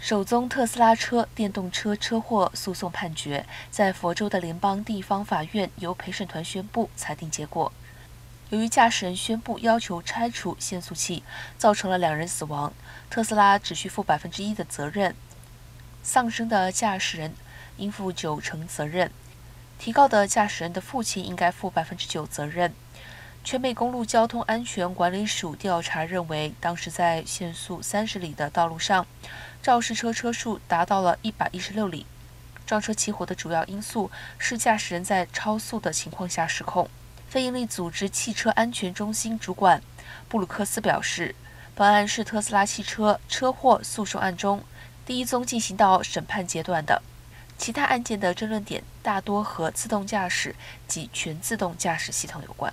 首宗特斯拉车电动车车祸诉讼判决在佛州的联邦地方法院由陪审团宣布裁定结果。由于驾驶人宣布要求拆除限速器，造成了两人死亡，特斯拉只需负百分之一的责任，丧生的驾驶人应负九成责任，提告的驾驶人的父亲应该负百分之九责任。全美公路交通安全管理署调查认为，当时在限速三十里的道路上，肇事车车速达到了一百一十六里。撞车起火的主要因素是驾驶人在超速的情况下失控。非营利组织汽车安全中心主管布鲁克斯表示，本案是特斯拉汽车车祸诉讼案中第一宗进行到审判阶段的。其他案件的争论点大多和自动驾驶及全自动驾驶系统有关。